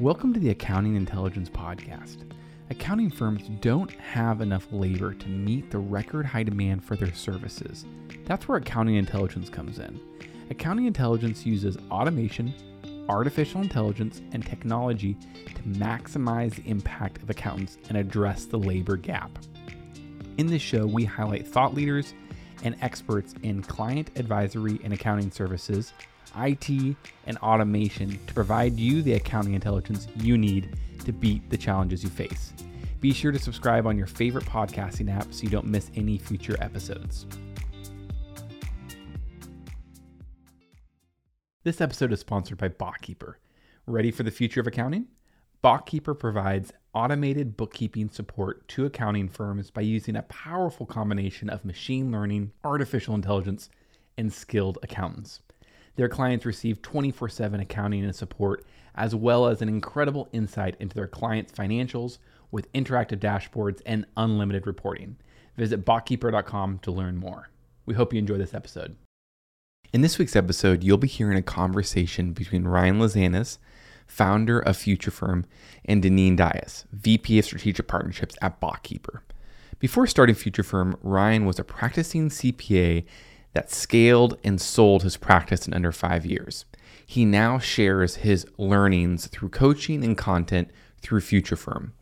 Welcome to the Accounting Intelligence Podcast. Accounting firms don't have enough labor to meet the record high demand for their services. That's where accounting intelligence comes in. Accounting intelligence uses automation, artificial intelligence, and technology to maximize the impact of accountants and address the labor gap. In this show, we highlight thought leaders and experts in client advisory and accounting services, IT, and automation to provide you the accounting intelligence you need to beat the challenges you face. Be sure to subscribe on your favorite podcasting app so you don't miss any future episodes. This episode is sponsored by BotKeeper. Ready for the future of accounting? BotKeeper provides automated bookkeeping support to accounting firms by using a powerful combination of machine learning, artificial intelligence, and skilled accountants. Their clients receive 24 7 accounting and support, as well as an incredible insight into their clients' financials with interactive dashboards and unlimited reporting. Visit botkeeper.com to learn more. We hope you enjoy this episode. In this week's episode, you'll be hearing a conversation between Ryan Lazanis, founder of Future Firm, and Deneen Dias, VP of Strategic Partnerships at BotKeeper. Before starting Future Firm, Ryan was a practicing CPA that scaled and sold his practice in under five years. He now shares his learnings through coaching and content through Future Firm.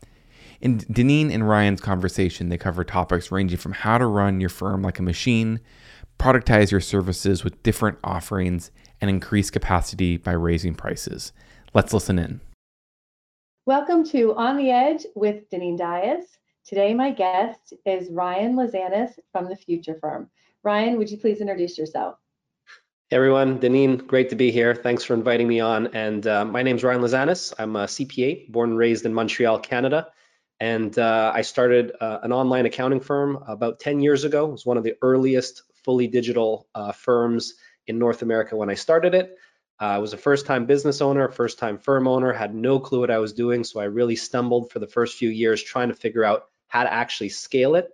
In Deneen and Ryan's conversation, they cover topics ranging from how to run your firm like a machine, productize your services with different offerings, and increase capacity by raising prices. Let's listen in. Welcome to On the Edge with Deneen Dias. Today, my guest is Ryan Lazanis from the Future Firm. Ryan, would you please introduce yourself? Hey everyone, Deneen, great to be here. Thanks for inviting me on. And uh, my name is Ryan Lazanis. I'm a CPA, born and raised in Montreal, Canada. And uh, I started uh, an online accounting firm about 10 years ago. It was one of the earliest fully digital uh, firms in North America when I started it. Uh, I was a first-time business owner, first-time firm owner, had no clue what I was doing, so I really stumbled for the first few years trying to figure out how to actually scale it.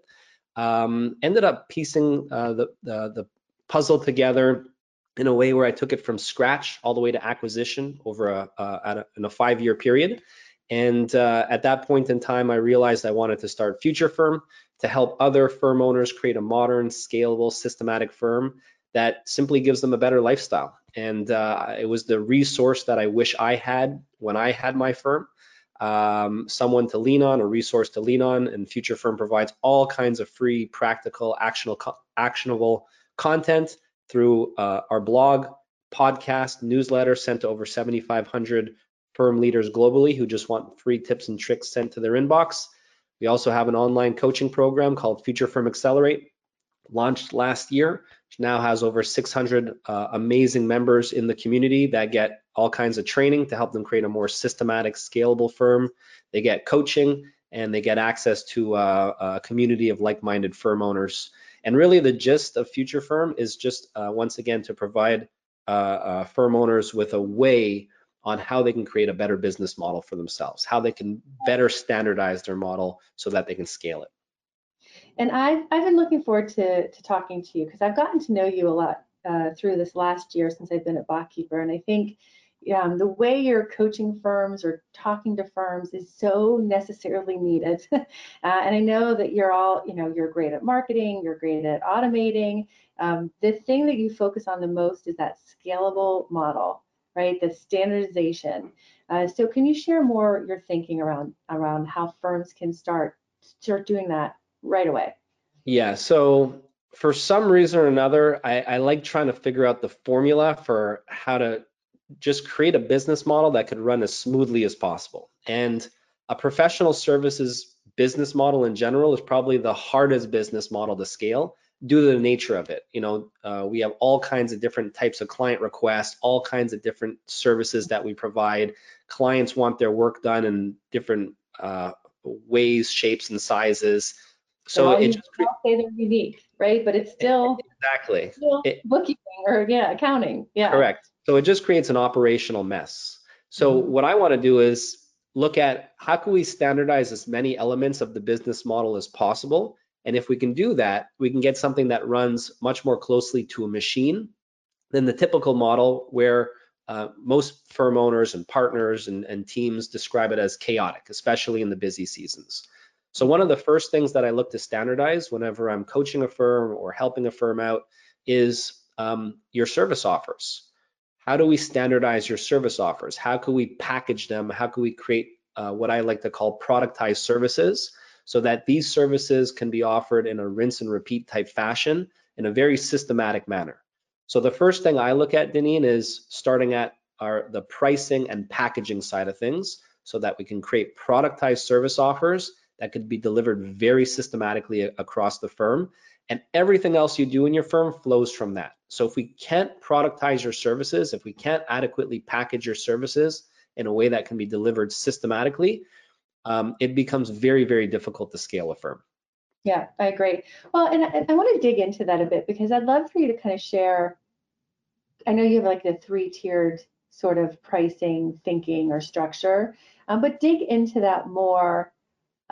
Um, ended up piecing uh, the, the, the puzzle together in a way where I took it from scratch all the way to acquisition over a, uh, a in a five-year period. And uh, at that point in time, I realized I wanted to start Future Firm to help other firm owners create a modern, scalable, systematic firm that simply gives them a better lifestyle. And uh, it was the resource that I wish I had when I had my firm. Um, someone to lean on, a resource to lean on, and Future Firm provides all kinds of free, practical, actionable, actionable content through uh, our blog, podcast, newsletter sent to over 7,500 firm leaders globally who just want free tips and tricks sent to their inbox. We also have an online coaching program called Future Firm Accelerate, launched last year, now has over 600 uh, amazing members in the community that get all kinds of training to help them create a more systematic, scalable firm. They get coaching and they get access to uh, a community of like-minded firm owners. And really, the gist of Future Firm is just uh, once again to provide uh, uh, firm owners with a way on how they can create a better business model for themselves, how they can better standardize their model so that they can scale it. And I've, I've been looking forward to, to talking to you because I've gotten to know you a lot uh, through this last year since I've been at BotKeeper. And I think um, the way you're coaching firms or talking to firms is so necessarily needed. uh, and I know that you're all, you know, you're great at marketing, you're great at automating. Um, the thing that you focus on the most is that scalable model right? The standardization. Uh, so can you share more your thinking around around how firms can start start doing that right away? Yeah. So for some reason or another, I, I like trying to figure out the formula for how to just create a business model that could run as smoothly as possible. And a professional services business model in general is probably the hardest business model to scale due to the nature of it. You know, uh, we have all kinds of different types of client requests, all kinds of different services that we provide. Clients want their work done in different uh, ways, shapes, and sizes. So well, it just say they're unique, right? But it's still exactly still it, bookkeeping or yeah, accounting. Yeah. Correct. So it just creates an operational mess. So mm-hmm. what I want to do is look at how can we standardize as many elements of the business model as possible and if we can do that, we can get something that runs much more closely to a machine than the typical model where uh, most firm owners and partners and, and teams describe it as chaotic, especially in the busy seasons. So one of the first things that I look to standardize whenever I'm coaching a firm or helping a firm out is um, your service offers. How do we standardize your service offers? How can we package them? How can we create uh, what I like to call productized services so that these services can be offered in a rinse and repeat type fashion in a very systematic manner. So the first thing I look at, Deneen, is starting at our the pricing and packaging side of things so that we can create productized service offers that could be delivered very systematically across the firm. And everything else you do in your firm flows from that. So if we can't productize your services, if we can't adequately package your services in a way that can be delivered systematically, um, it becomes very, very difficult to scale a firm. Yeah, I agree. Well, and I, I want to dig into that a bit because I'd love for you to kind of share. I know you have like the three tiered sort of pricing thinking or structure, um, but dig into that more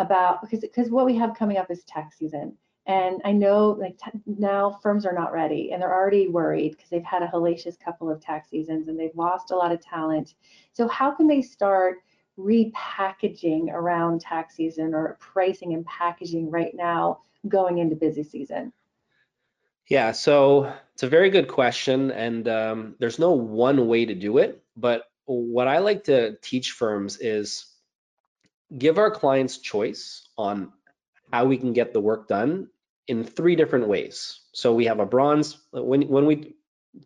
about because because what we have coming up is tax season. And I know like now firms are not ready and they're already worried because they've had a hellacious couple of tax seasons and they've lost a lot of talent. So how can they start repackaging around tax season or pricing and packaging right now going into busy season? Yeah, so it's a very good question, and um, there's no one way to do it. But what I like to teach firms is give our clients choice on how we can get the work done in three different ways. So we have a bronze when when we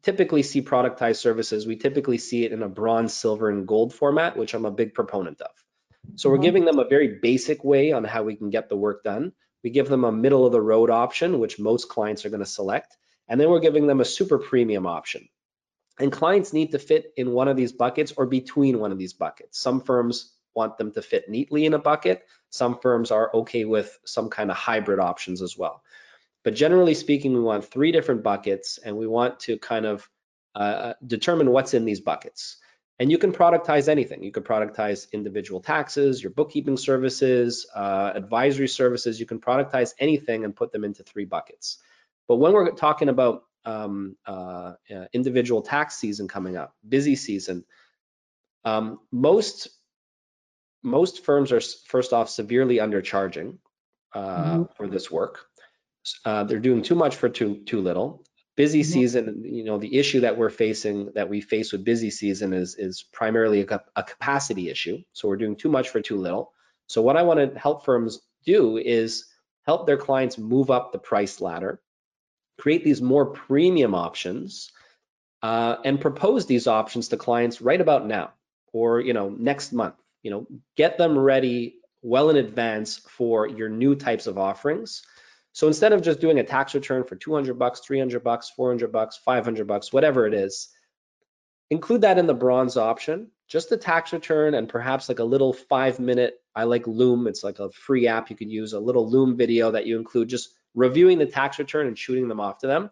typically see productized services, we typically see it in a bronze, silver, and gold format, which I'm a big proponent of. So we're mm-hmm. giving them a very basic way on how we can get the work done. We give them a middle of the road option, which most clients are going to select. And then we're giving them a super premium option. And clients need to fit in one of these buckets or between one of these buckets. Some firms want them to fit neatly in a bucket. Some firms are okay with some kind of hybrid options as well. But generally speaking, we want three different buckets and we want to kind of uh, uh, determine what's in these buckets. And you can productize anything. You could productize individual taxes, your bookkeeping services, uh, advisory services. You can productize anything and put them into three buckets. But when we're talking about um, uh, uh, individual tax season coming up, busy season, um, most most firms are first off severely undercharging uh, mm -hmm. for this work. Uh, they're doing too much for too too little. Busy mm-hmm. season, you know, the issue that we're facing, that we face with busy season, is is primarily a, a capacity issue. So we're doing too much for too little. So what I want to help firms do is help their clients move up the price ladder, create these more premium options, uh, and propose these options to clients right about now or you know next month. You know, get them ready well in advance for your new types of offerings so instead of just doing a tax return for 200 bucks, 300 bucks, 400 bucks, 500 bucks, whatever it is, include that in the bronze option, just a tax return and perhaps like a little five minute, I like Loom, it's like a free app you could use, a little Loom video that you include just reviewing the tax return and shooting them off to them.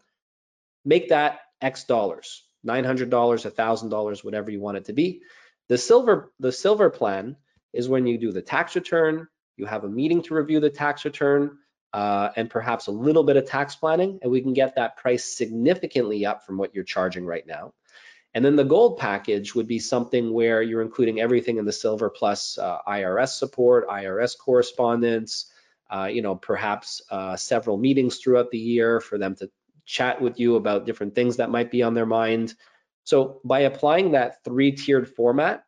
Make that X dollars, $900, $1,000, whatever you want it to be. The silver, the silver plan is when you do the tax return, you have a meeting to review the tax return, uh, and perhaps a little bit of tax planning, and we can get that price significantly up from what you're charging right now. And then the gold package would be something where you're including everything in the silver plus uh, IRS support, IRS correspondence, uh, you know, perhaps uh, several meetings throughout the year for them to chat with you about different things that might be on their mind. So by applying that three-tiered format,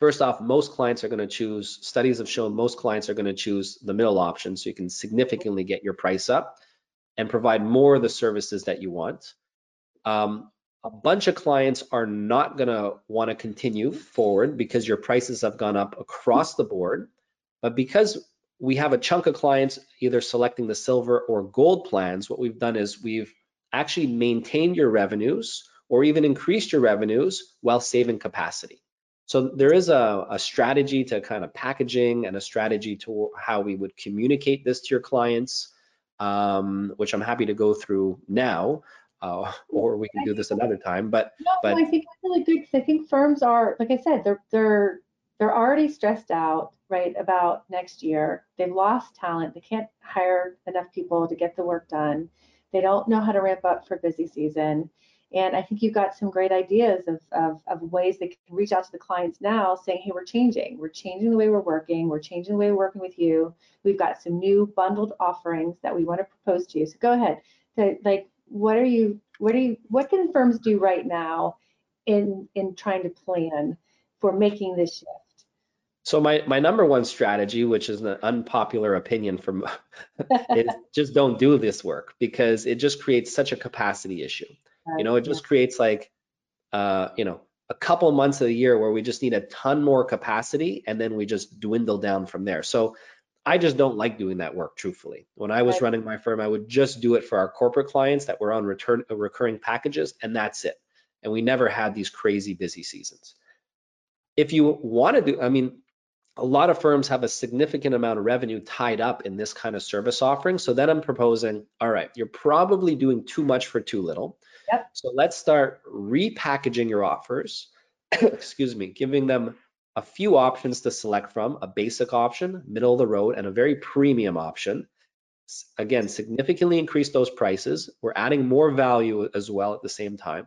First off, most clients are going to choose, studies have shown most clients are going to choose the middle option so you can significantly get your price up and provide more of the services that you want. Um, a bunch of clients are not going to want to continue forward because your prices have gone up across the board. But because we have a chunk of clients either selecting the silver or gold plans, what we've done is we've actually maintained your revenues or even increased your revenues while saving capacity. So there is a, a, strategy to kind of packaging and a strategy to how we would communicate this to your clients, um, which I'm happy to go through now, uh, or we can do this another time. But no, but I think it's really good because I think firms are, like I said, they're they're they're already stressed out, right, about next year. They've lost talent. They can't hire enough people to get the work done. They don't know how to ramp up for busy season And I think you've got some great ideas of, of, of ways they can reach out to the clients now saying, hey, we're changing. We're changing the way we're working. We're changing the way we're working with you. We've got some new bundled offerings that we want to propose to you. So go ahead. So, like, what are you, what are you, what can firms do right now in, in trying to plan for making this shift? So my, my number one strategy, which is an unpopular opinion from, is just don't do this work because it just creates such a capacity issue. You know, it just creates like, uh, you know, a couple months of the year where we just need a ton more capacity and then we just dwindle down from there. So I just don't like doing that work, truthfully. When I was Right. running my firm, I would just do it for our corporate clients that were on return uh, recurring packages, and that's it. And we never had these crazy busy seasons. If you want to do, I mean, a lot of firms have a significant amount of revenue tied up in this kind of service offering. So then I'm proposing, all right, you're probably doing too much for too little. Yep. So let's start repackaging your offers, excuse me, giving them a few options to select from, a basic option, middle of the road, and a very premium option. Again, significantly increase those prices. We're adding more value as well at the same time.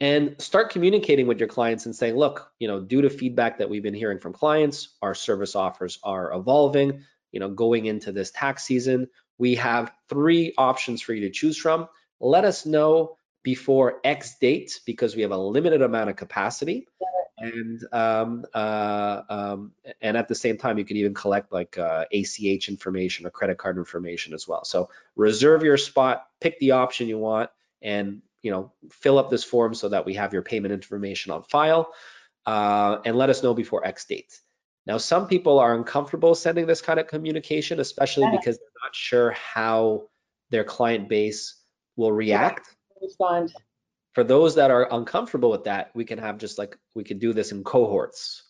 And start communicating with your clients and saying, look, you know, due to feedback that we've been hearing from clients, our service offers are evolving. You know, going into this tax season, we have three options for you to choose from. Let us know before X date because we have a limited amount of capacity and um, uh, um, and at the same time you can even collect like uh, ACH information or credit card information as well. So reserve your spot, pick the option you want, and you know fill up this form so that we have your payment information on file, uh, and let us know before X date. Now some people are uncomfortable sending this kind of communication, especially because they're not sure how their client base will react Respond. for those that are uncomfortable with that, we can have just like, we could do this in cohorts,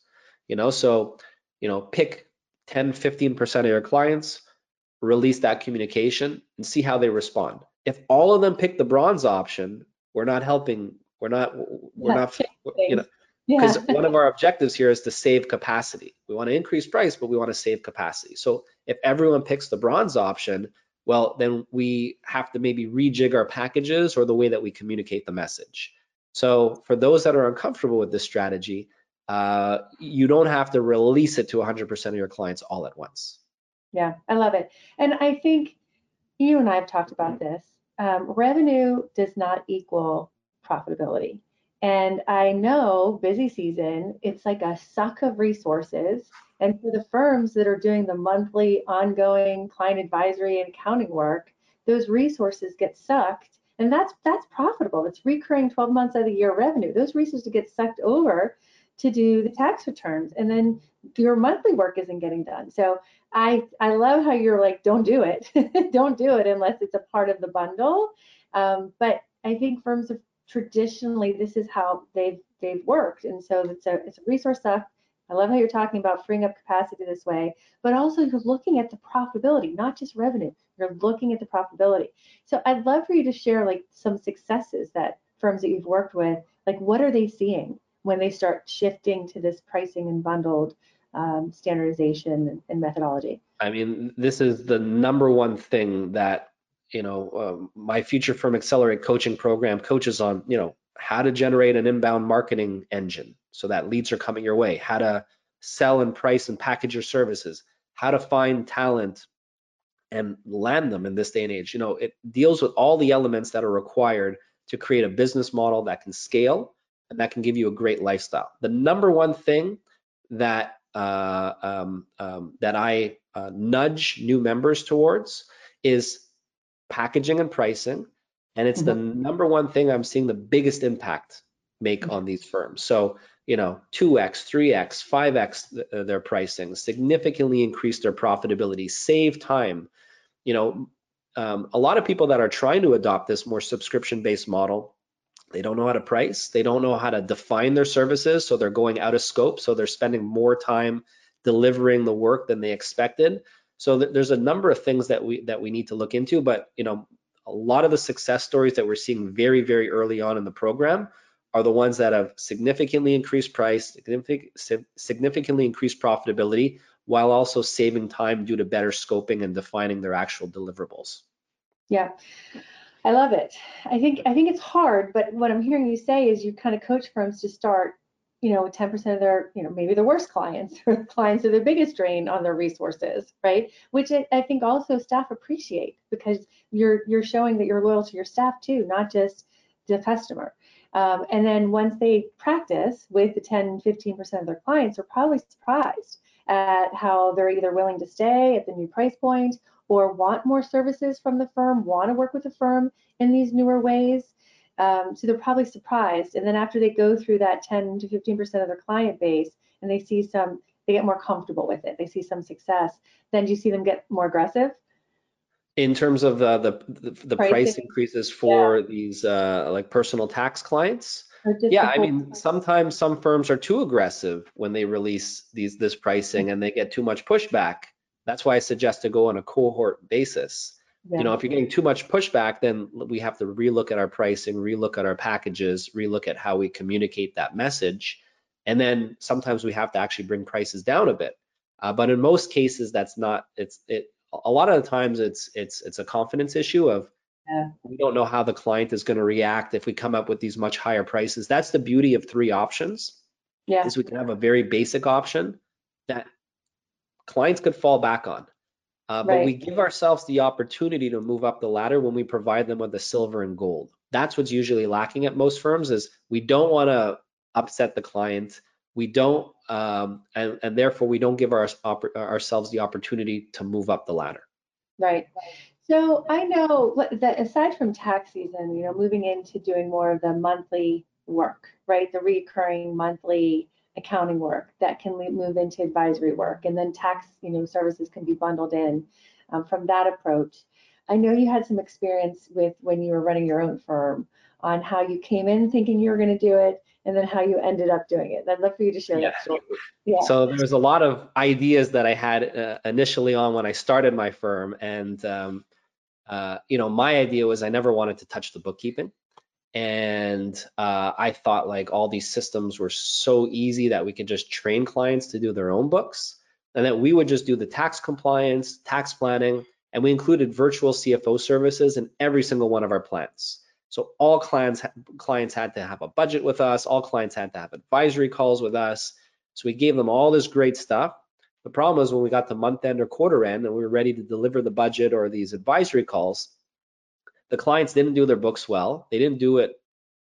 you know, so, you know, pick 10, 15% of your clients, release that communication and see how they respond. If all of them pick the bronze option, we're not helping, we're not, we're Yeah, not, you know, things. Yeah. because one of our objectives here is to save capacity. We want to increase price, but we want to save capacity. So if everyone picks the bronze option, well, then we have to maybe rejig our packages or the way that we communicate the message. So for those that are uncomfortable with this strategy, uh, you don't have to release it to 100% of your clients all at once. Yeah, I love it. And I think you and I have talked about this. Um, revenue does not equal profitability. And I know busy season, it's like a suck of resources. And for the firms that are doing the monthly ongoing client advisory and accounting work, those resources get sucked. And that's that's profitable. It's recurring 12 months out of the year revenue. Those resources get sucked over to do the tax returns. And then your monthly work isn't getting done. So I I love how you're like, don't do it, don't do it unless it's a part of the bundle. Um, but I think firms have traditionally this is how they've they've worked, and so it's a it's a resource suck. I love how you're talking about freeing up capacity this way, but also you're looking at the profitability, not just revenue. You're looking at the profitability. So I'd love for you to share like some successes that firms that you've worked with, like what are they seeing when they start shifting to this pricing and bundled um, standardization and, methodology. I mean, this is the number one thing that, you know, um, my Future Firm Accelerate coaching program coaches on, you know, how to generate an inbound marketing engine so that leads are coming your way, how to sell and price and package your services, how to find talent and land them in this day and age. You know, it deals with all the elements that are required to create a business model that can scale and that can give you a great lifestyle. The number one thing that uh, um, um, that I uh, nudge new members towards is packaging and pricing, and it's the number one thing I'm seeing the biggest impact make on these firms. So you know, 2x, 3x, 5x th- uh, their pricing, significantly increase their profitability, save time. You know, um, a lot of people that are trying to adopt this more subscription-based model they don't know how to price. They don't know how to define their services so they're going out of scope. So they're spending more time delivering the work than they expected. So th- there's a number of things that we that we need to look into but you know a lot of the success stories that we're seeing very very early on in the program are the ones that have significantly increased price significant, significantly increased profitability while also saving time due to better scoping and defining their actual deliverables Yeah. I love it. I think I think it's hard, but what I'm hearing you say is you kind of coach firms to start, you know, 10% of their, you know, maybe the worst clients or clients are the biggest drain on their resources, right? Which I, think also staff appreciate because you're you're showing that you're loyal to your staff too, not just the customer. Um, and then once they practice with the 10, 15% of their clients, they're probably surprised at how they're either willing to stay at the new price point or want more services from the firm, want to work with the firm in these newer ways. Um, so they're probably surprised. And then after they go through that 10 to 15% of their client base and they see some, they get more comfortable with it, they see some success, then do you see them get more aggressive? In terms of the the, the, price increases for yeah. these uh, like personal tax clients, yeah, I mean, sometimes some firms are too aggressive when they release these this pricing and they get too much pushback. That's why I suggest to go on a cohort basis. Yeah. You know, if you're getting too much pushback, then we have to relook at our pricing, relook at our packages, relook at how we communicate that message. And then sometimes we have to actually bring prices down a bit. Uh, but in most cases, that's not, it's, it, a lot of the times it's, it's, it's a confidence issue of yeah. We don't know how the client is going to react if we come up with these much higher prices. That's the beauty of three options. Yeah. Is we can have a very basic option that clients could fall back on. Uh, but right. we give ourselves the opportunity to move up the ladder when we provide them with the silver and gold. That's what's usually lacking at most firms is we don't want to upset the client. We don't, um, and, and therefore we don't give our, ourselves the opportunity to move up the ladder. Right. So I know that aside from tax season, you know, moving into doing more of the monthly work, right? The recurring monthly accounting work that can move into advisory work, and then tax, you know, services can be bundled in um, from that approach. I know you had some experience with when you were running your own firm on how you came in thinking you were going to do it and then how you ended up doing it. I'd love for you to share yeah. that story. Yeah. So there was a lot of ideas that I had uh, initially on when I started my firm, and um, uh, you know, my idea was I never wanted to touch the bookkeeping. And uh, I thought like all these systems were so easy that we could just train clients to do their own books and that we would just do the tax compliance, tax planning, and we included virtual CFO services in every single one of our plans. So all clients clients had to have a budget with us, all clients had to have advisory calls with us. So we gave them all this great stuff the problem is when we got to month end or quarter end and we were ready to deliver the budget or these advisory calls, the clients didn't do their books well. They didn't do it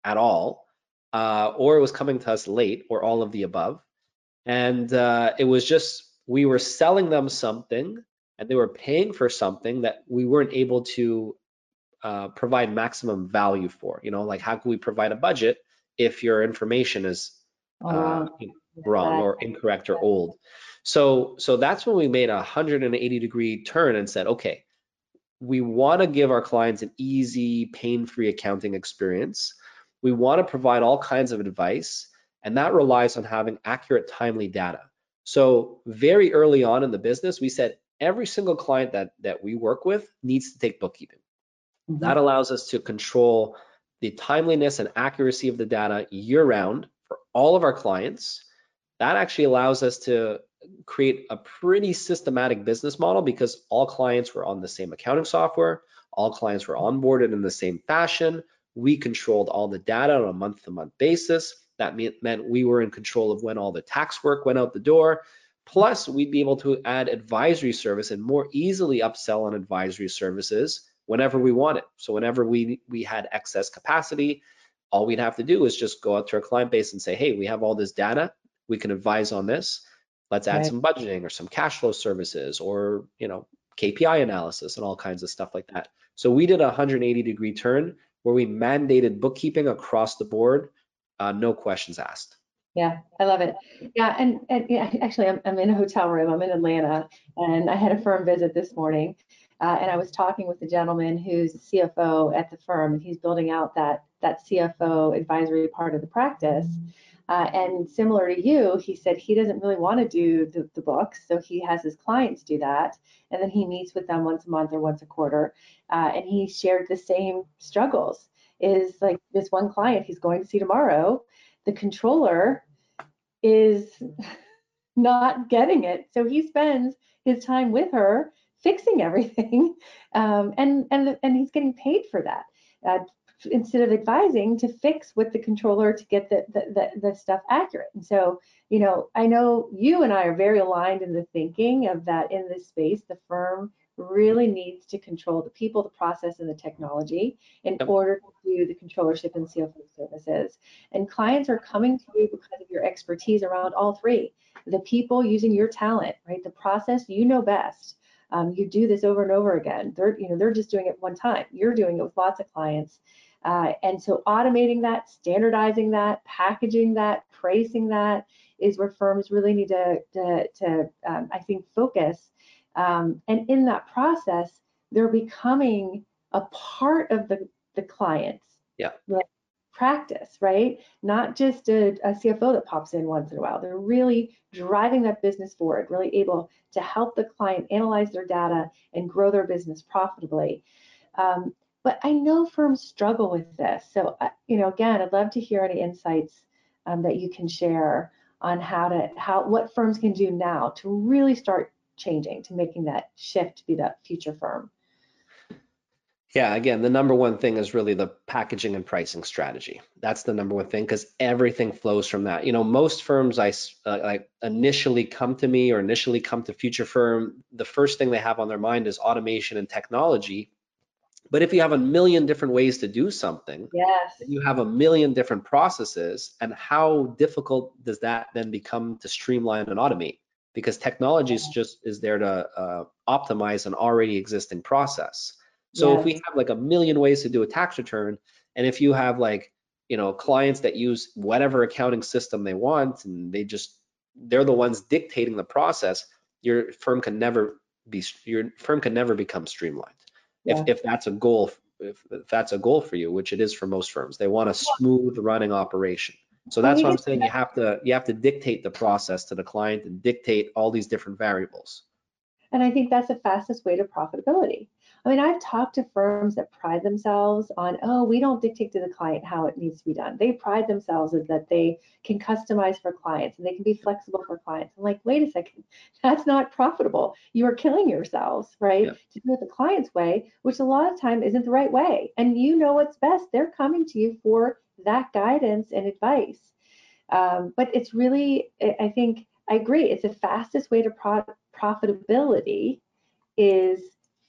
at all, uh, or it was coming to us late, or all of the above. And uh, it was just we were selling them something, and they were paying for something that we weren't able to uh, provide maximum value for. You know, like how can we provide a budget if your information is uh, wrong or incorrect or old? So so that's when we made a 180 degree turn and said, okay, we want to give our clients an easy, pain-free accounting experience. We want to provide all kinds of advice, and that relies on having accurate, timely data. So very early on in the business, we said every single client that that we work with needs to take bookkeeping. Mm-hmm. That allows us to control the timeliness and accuracy of the data year round for all of our clients. That actually allows us to create a pretty systematic business model because all clients were on the same accounting software, all clients were onboarded in the same fashion. We controlled all the data on a month to month basis. That meant we were in control of when all the tax work went out the door. Plus, we'd be able to add advisory service and more easily upsell on advisory services whenever we wanted. So whenever we we had excess capacity, all we'd have to do is just go out to our client base and say, hey, we have all this data. We can advise on this. Let's add right. some budgeting or some cash flow services or, you know, KPI analysis and all kinds of stuff like that. So we did a 180 degree turn where we mandated bookkeeping across the board, uh, no questions asked. Yeah, I love it. Yeah, and, and yeah, actually, I'm, I'm in a hotel room. I'm in Atlanta, and I had a firm visit this morning, uh, and I was talking with the gentleman who's CFO at the firm, and he's building out that that CFO advisory part of the practice. Mm-hmm. Uh, and similar to you, he said he doesn't really want to do the, the books, so he has his clients do that, and then he meets with them once a month or once a quarter. Uh, and he shared the same struggles. Is like this one client he's going to see tomorrow, the controller is not getting it, so he spends his time with her fixing everything, um, and and and he's getting paid for that. uh, instead of advising to fix with the controller to get the, the, the, the, stuff accurate. And so, you know, I know you and I are very aligned in the thinking of that in this space, the firm really needs to control the people, the process, and the technology in yep. order to do the controllership and CFO services. And clients are coming to you because of your expertise around all three. The people using your talent, right? The process you know best. Um, you do this over and over again. They're, you know, they're just doing it one time. You're doing it with lots of clients. Uh, and so automating that, standardizing that, packaging that, pricing that is where firms really need to, to, to um, I think, focus. Um, and in that process, they're becoming a part of the, the client's yeah. practice, right? Not just a, a CFO that pops in once in a while. They're really driving that business forward, really able to help the client analyze their data and grow their business profitably. Um, but I know firms struggle with this. So, uh, you know, again, I'd love to hear any insights um, that you can share on how to how what firms can do now to really start changing, to making that shift to be that future firm. Yeah, again, the number one thing is really the packaging and pricing strategy. That's the number one thing because everything flows from that. You know, most firms I uh, like initially come to me or initially come to Future Firm, the first thing they have on their mind is automation and technology but if you have a million different ways to do something, yes, you have a million different processes, and how difficult does that then become to streamline and automate? Because technology is just is there to uh, optimize an already existing process. So yes. if we have like a million ways to do a tax return, and if you have like you know clients that use whatever accounting system they want, and they just they're the ones dictating the process, your firm can never be your firm can never become streamlined if, if that's a goal if, if that's a goal for you which it is for most firms they want a smooth running operation. So that's what i'm saying you have to you have to dictate the process to the client and dictate all these different variables. And i think that's the fastest way to profitability I mean, I've talked to firms that pride themselves on, oh, we don't dictate to the client how it needs to be done. They pride themselves in that they can customize for clients and they can be flexible for clients. I'm like, wait a second, that's not profitable. You are killing yourselves, right? Yeah. To do it the client's way, which a lot of time isn't the right way. And you know what's best. They're coming to you for that guidance and advice. Um, but it's really, I think, I agree. It's the fastest way to pro- profitability is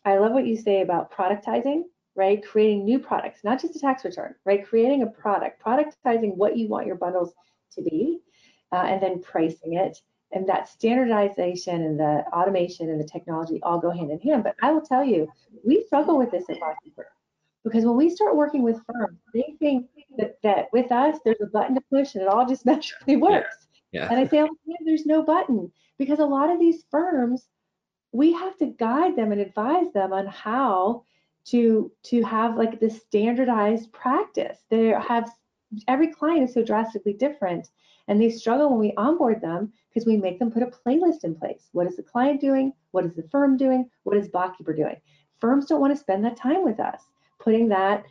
I love what you say about productizing, right? Creating new products, not just a tax return, right? Creating a product, productizing what you want your bundles to be, uh, and then pricing it. And that standardization and the automation and the technology all go hand in hand. But I will tell you, we struggle with this at BotKeeper because when we start working with firms, they think that, that with us, there's a button to push and it all just magically works. Yeah. Yeah. And I say, oh, there's no button because a lot of these firms we have to guide them and advise them on how to to have like the standardized practice. They have every client is so drastically different and they struggle when we onboard them because we make them put a playlist in place. What is the client doing? What is the firm doing? What is BotKeeper doing? Firms don't want to spend that time with us putting that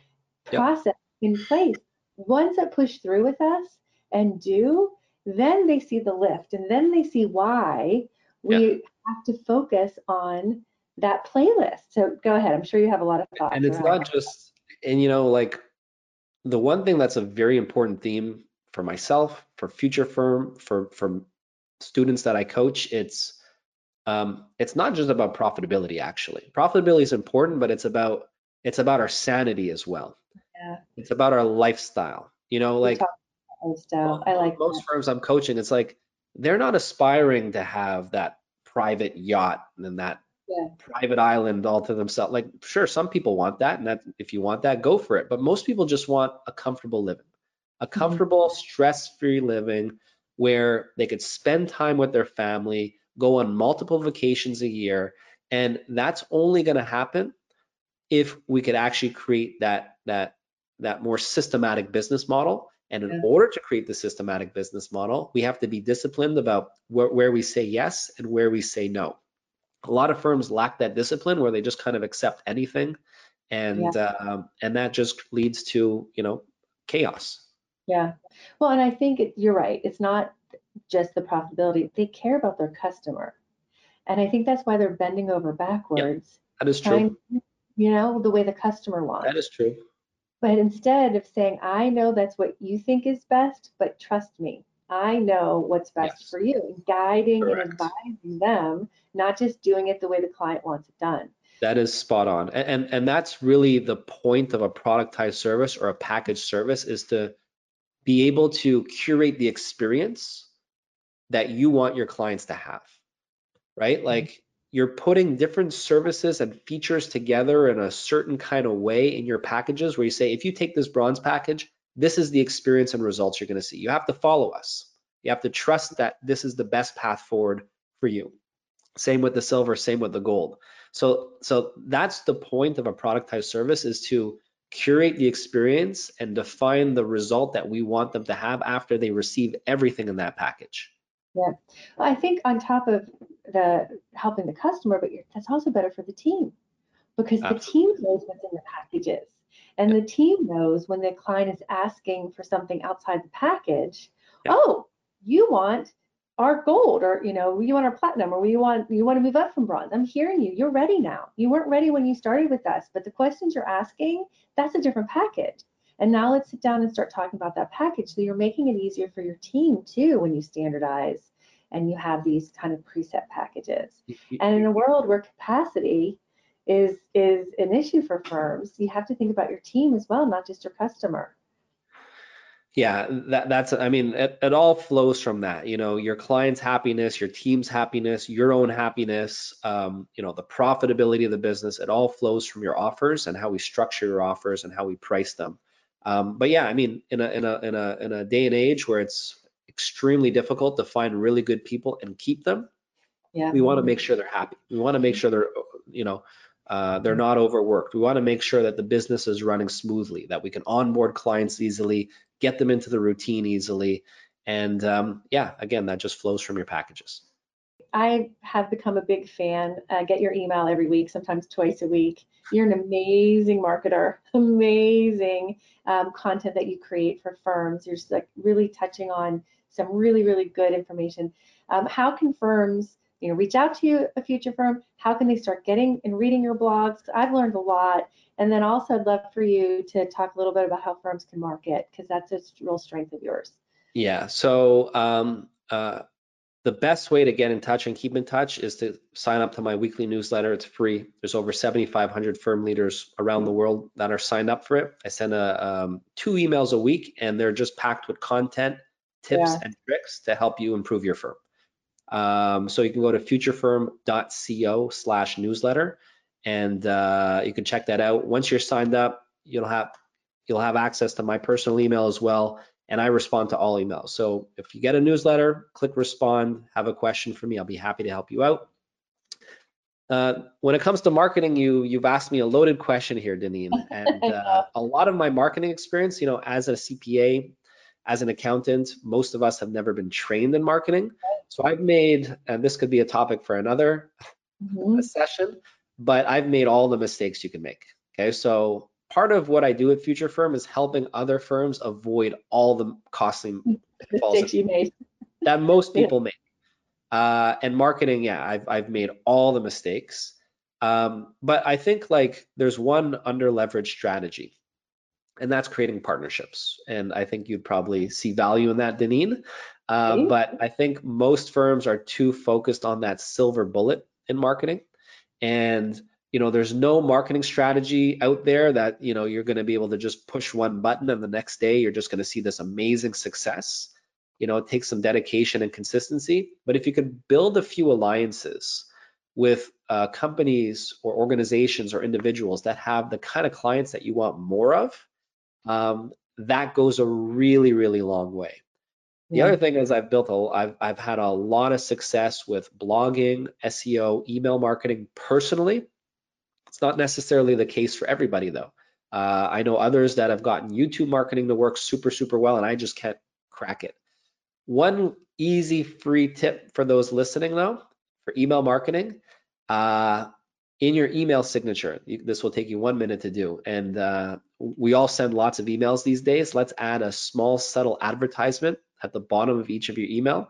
process yep. in place. Once that push through with us and do, then they see the lift and then they see why we have to focus on that playlist. So go ahead. I'm sure you have a lot of thoughts. And it's not just, and you know, like the one thing that's a very important theme for myself, for future firm, for for students that I coach, it's um, it's not just about profitability. Actually, profitability is important, but it's about it's about our sanity as well. Yeah. It's about our lifestyle. You know, like lifestyle. I like most that. firms I'm coaching. It's like they're not aspiring to have that private yacht and that yeah. private island all to themselves. Like, sure, some people want that, and that if you want that, go for it. But most people just want a comfortable living, a mm-hmm. comfortable, mm-hmm. stress-free living where they could spend time with their family, go on multiple vacations a year, and that's only going to happen if we could actually create that that that more systematic business model and in yeah. order to create the systematic business model, we have to be disciplined about wh- where we say yes and where we say no. A lot of firms lack that discipline where they just kind of accept anything, and yeah. um, and that just leads to you know chaos. Yeah, well, and I think it, you're right. It's not just the profitability; they care about their customer, and I think that's why they're bending over backwards. Yeah, that is true. you know, the way the customer wants. That is true. But instead of saying, I know that's what you think is best, but trust me, I know what's best yes. for you, guiding Correct. and advising them, not just doing it the way the client wants it done. That is spot on. And, and, and that's really the point of a productized service or a packaged service is to be able to curate the experience that you want your clients to have. Right? Mm-hmm. Like you're putting different services and features together in a certain kind of way in your packages where you say, if you take this bronze package, this is the experience and results you're going to see. You have to follow us. You have to trust that this is the best path forward for you. Same with the silver, same with the gold. So, so that's the point of a productized service is to curate the experience and define the result that we want them to have after they receive everything in that package. Yeah, I think on top of the helping the customer, but that's also better for the team. Because Absolutely. the team knows what's in the packages. And the team knows when the client is asking for something outside the package, yeah. oh, you want our gold or you know you want our platinum or you want you want to move up from bronze. I'm hearing you. You're ready now. You weren't ready when you started with us but the questions you're asking that's a different package. And now let's sit down and start talking about that package. So you're making it easier for your team too when you standardize and you have these kind of preset packages. And in a world where capacity is is an issue for firms you have to think about your team as well not just your customer. Yeah, that, that's, I mean, it, it all flows from that, you know, your client's happiness, your team's happiness, your own happiness, um, you know, the profitability of the business, it all flows from your offers and how we structure your offers and how we price them. Um, but yeah, I mean, in a, in a, in a, in a day and age where it's extremely difficult to find really good people and keep them, yeah. we want to make sure they're happy. We want to make sure they're, you know, uh, they're not overworked. We want to make sure that the business is running smoothly, that we can onboard clients easily, get them into the routine easily. And um, yeah, again, that just flows from your packages. I have become a big fan. Uh, get your email every week, sometimes twice a week. You're an amazing marketer, amazing um, content that you create for firms. You're just like really touching on some really, really good information. Um, how can firms, you know, reach out to you, a future firm? How can they start getting and reading your blogs? I've learned a lot and then also, I'd love for you to talk a little bit about how firms can market because that's a real strength of yours. Yeah. So um, uh, the best way to get in touch and keep in touch is to sign up to my weekly newsletter. It's free. There's over 7,500 firm leaders around the world that are signed up for it. I send a, um, two emails a week, and they're just packed with content, tips, yeah. and tricks to help you improve your firm. Um, so you can go to futurefirm.co slash newsletter and uh, you can check that out. Once you're signed up, you'll have you'll have access to my personal email as well, and I respond to all emails. So if you get a newsletter, click respond, have a question for me, I'll be happy to help you out. Uh, when it comes to marketing, you you've asked me a loaded question here, Deneen, and uh, a lot of my marketing experience, you know, as a CPA, as an accountant, most of us have never been trained in marketing. So I've made, and this could be a topic for another mm-hmm. session, but I've made all the mistakes you can make. Okay, so part of what I do at Future Firm is helping other firms avoid all the costly mistakes you made that most people make. Uh, and marketing, yeah, I've I've made all the mistakes. Um, but I think like there's one under leveraged strategy, and that's creating partnerships. And I think you'd probably see value in that, Deneen. Uh, but I think most firms are too focused on that silver bullet in marketing and you know there's no marketing strategy out there that you know you're going to be able to just push one button and the next day you're just going to see this amazing success you know it takes some dedication and consistency but if you could build a few alliances with uh, companies or organizations or individuals that have the kind of clients that you want more of um, that goes a really really long way the yeah. other thing is I've built a, I've, I've had a lot of success with blogging, SEO, email marketing personally. It's not necessarily the case for everybody though. Uh, I know others that have gotten YouTube marketing to work super, super well, and I just can't crack it. One easy free tip for those listening though, for email marketing, uh, in your email signature, this will take you one minute to do. And uh, we all send lots of emails these days. Let's add a small, subtle advertisement at the bottom of each of your email,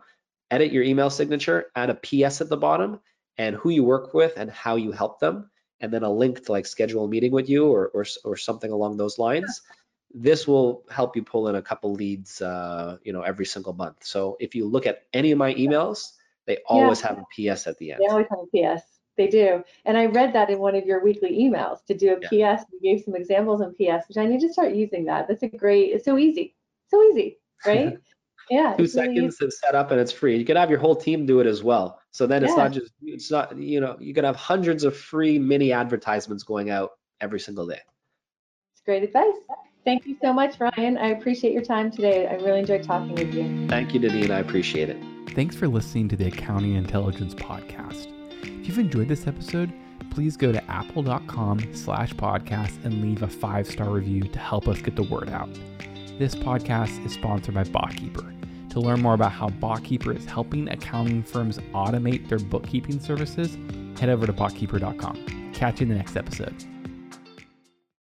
edit your email signature, add a PS at the bottom, and who you work with and how you help them, and then a link to like schedule a meeting with you or or, or something along those lines. this will help you pull in a couple leads, uh, you know, every single month. So if you look at any of my emails, they always yeah. have a PS at the end. They always have a PS. They do. And I read that in one of your weekly emails to do a yeah. PS. You gave some examples on PS, which I need to start using that. That's a great, it's so easy. So easy, right? yeah. Two seconds really to set up and it's free. You can have your whole team do it as well. So then it's yeah. not just, it's not, you know, you can have hundreds of free mini advertisements going out every single day. It's great advice. Thank you so much, Ryan. I appreciate your time today. I really enjoyed talking with you. Thank you, Deneen. I appreciate it. Thanks for listening to the Accounting Intelligence Podcast. If you've enjoyed this episode, please go to apple.com slash podcast and leave a five-star review to help us get the word out. This podcast is sponsored by BotKeeper. To learn more about how BotKeeper is helping accounting firms automate their bookkeeping services, head over to botkeeper.com. Catch you in the next episode.